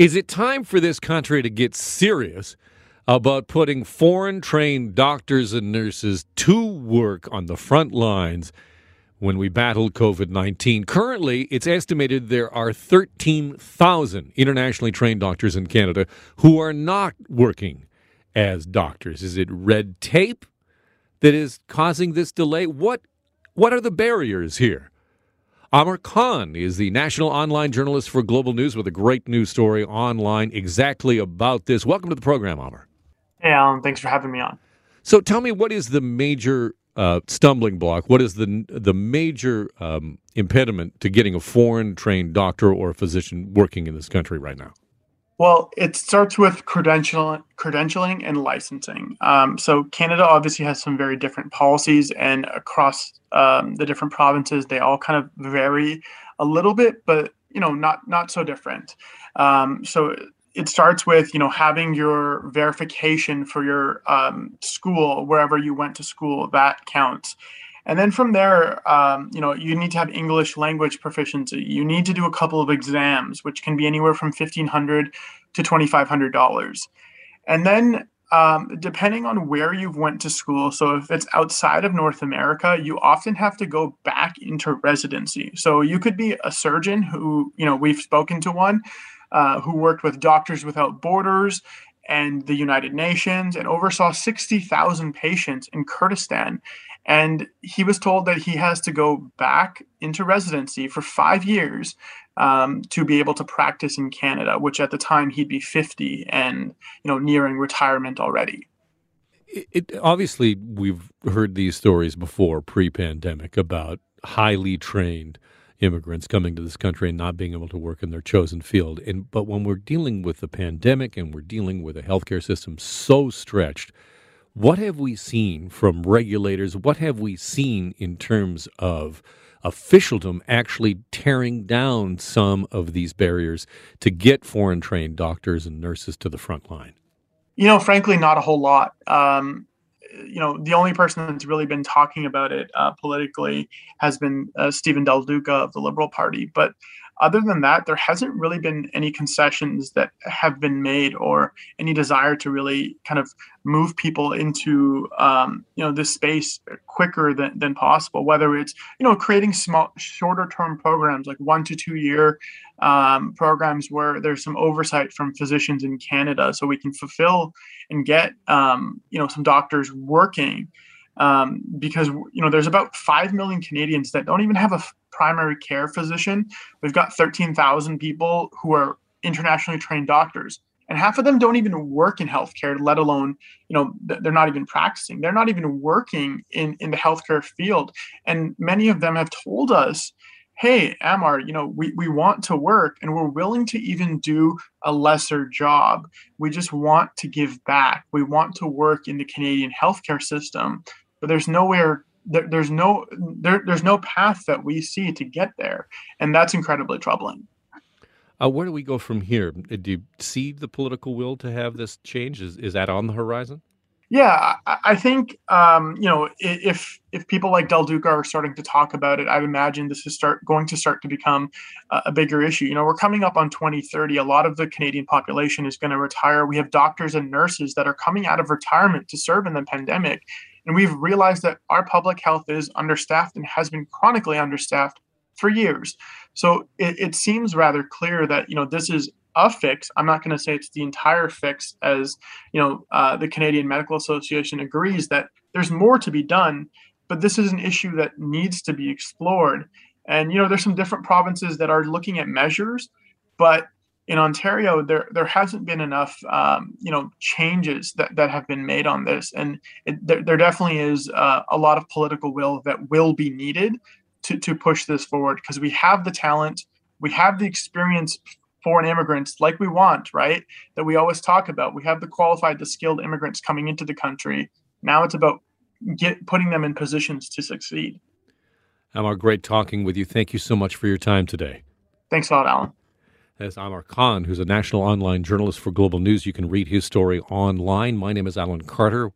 Is it time for this country to get serious about putting foreign trained doctors and nurses to work on the front lines when we battle COVID 19? Currently, it's estimated there are 13,000 internationally trained doctors in Canada who are not working as doctors. Is it red tape that is causing this delay? What, what are the barriers here? Amar Khan is the national online journalist for Global News with a great news story online exactly about this. Welcome to the program, Amar. Hey, Alan. Thanks for having me on. So, tell me, what is the major uh, stumbling block? What is the the major um, impediment to getting a foreign trained doctor or a physician working in this country right now? Well, it starts with credential, credentialing and licensing. Um, so Canada obviously has some very different policies, and across um, the different provinces, they all kind of vary a little bit, but you know, not not so different. Um, so it starts with you know having your verification for your um, school wherever you went to school that counts and then from there, um, you know, you need to have English language proficiency. You need to do a couple of exams, which can be anywhere from fifteen hundred to twenty five hundred dollars. And then, um, depending on where you've went to school, so if it's outside of North America, you often have to go back into residency. So you could be a surgeon who, you know, we've spoken to one uh, who worked with Doctors Without Borders and the United Nations and oversaw 60,000 patients in Kurdistan. And he was told that he has to go back into residency for five years um, to be able to practice in Canada, which at the time he'd be 50 and you know nearing retirement already. It, it, obviously, we've heard these stories before, pre-pandemic, about highly trained immigrants coming to this country and not being able to work in their chosen field. And but when we're dealing with the pandemic and we're dealing with a healthcare system so stretched what have we seen from regulators? What have we seen in terms of officialdom actually tearing down some of these barriers to get foreign trained doctors and nurses to the front line? You know, frankly, not a whole lot. Um, you know, the only person that's really been talking about it uh, politically has been uh, Stephen Del Duca of the Liberal Party. But other than that, there hasn't really been any concessions that have been made or any desire to really kind of move people into um, you know this space quicker than, than possible. Whether it's you know creating small, shorter term programs like one to two year um, programs where there's some oversight from physicians in Canada, so we can fulfill and get um, you know some doctors working. Um, because you know there's about five million Canadians that don't even have a primary care physician. We've got 13,000 people who are internationally trained doctors and half of them don't even work in healthcare let alone you know they're not even practicing. They're not even working in in the healthcare field. And many of them have told us hey amar you know we, we want to work and we're willing to even do a lesser job. We just want to give back. We want to work in the canadian healthcare system. But there's nowhere there, there's no there, there's no path that we see to get there, and that's incredibly troubling. Uh, where do we go from here? Uh, do you see the political will to have this change? Is is that on the horizon? Yeah, I, I think um, you know if if people like Del Duca are starting to talk about it, I'd imagine this is start going to start to become a, a bigger issue. You know, we're coming up on 2030. A lot of the Canadian population is going to retire. We have doctors and nurses that are coming out of retirement to serve in the pandemic, and we've realized that our public health is understaffed and has been chronically understaffed for years. So it, it seems rather clear that you know this is a fix. I'm not going to say it's the entire fix, as you know, uh, the Canadian Medical Association agrees that there's more to be done, but this is an issue that needs to be explored. And you know, there's some different provinces that are looking at measures, but in Ontario, there there hasn't been enough, um, you know, changes that, that have been made on this, and it, there, there definitely is uh, a lot of political will that will be needed to to push this forward because we have the talent, we have the experience foreign immigrants like we want, right? That we always talk about. We have the qualified, the skilled immigrants coming into the country. Now it's about get putting them in positions to succeed. Amar, great talking with you. Thank you so much for your time today. Thanks a lot, Alan. As Amar Khan, who's a national online journalist for Global News. You can read his story online. My name is Alan Carter.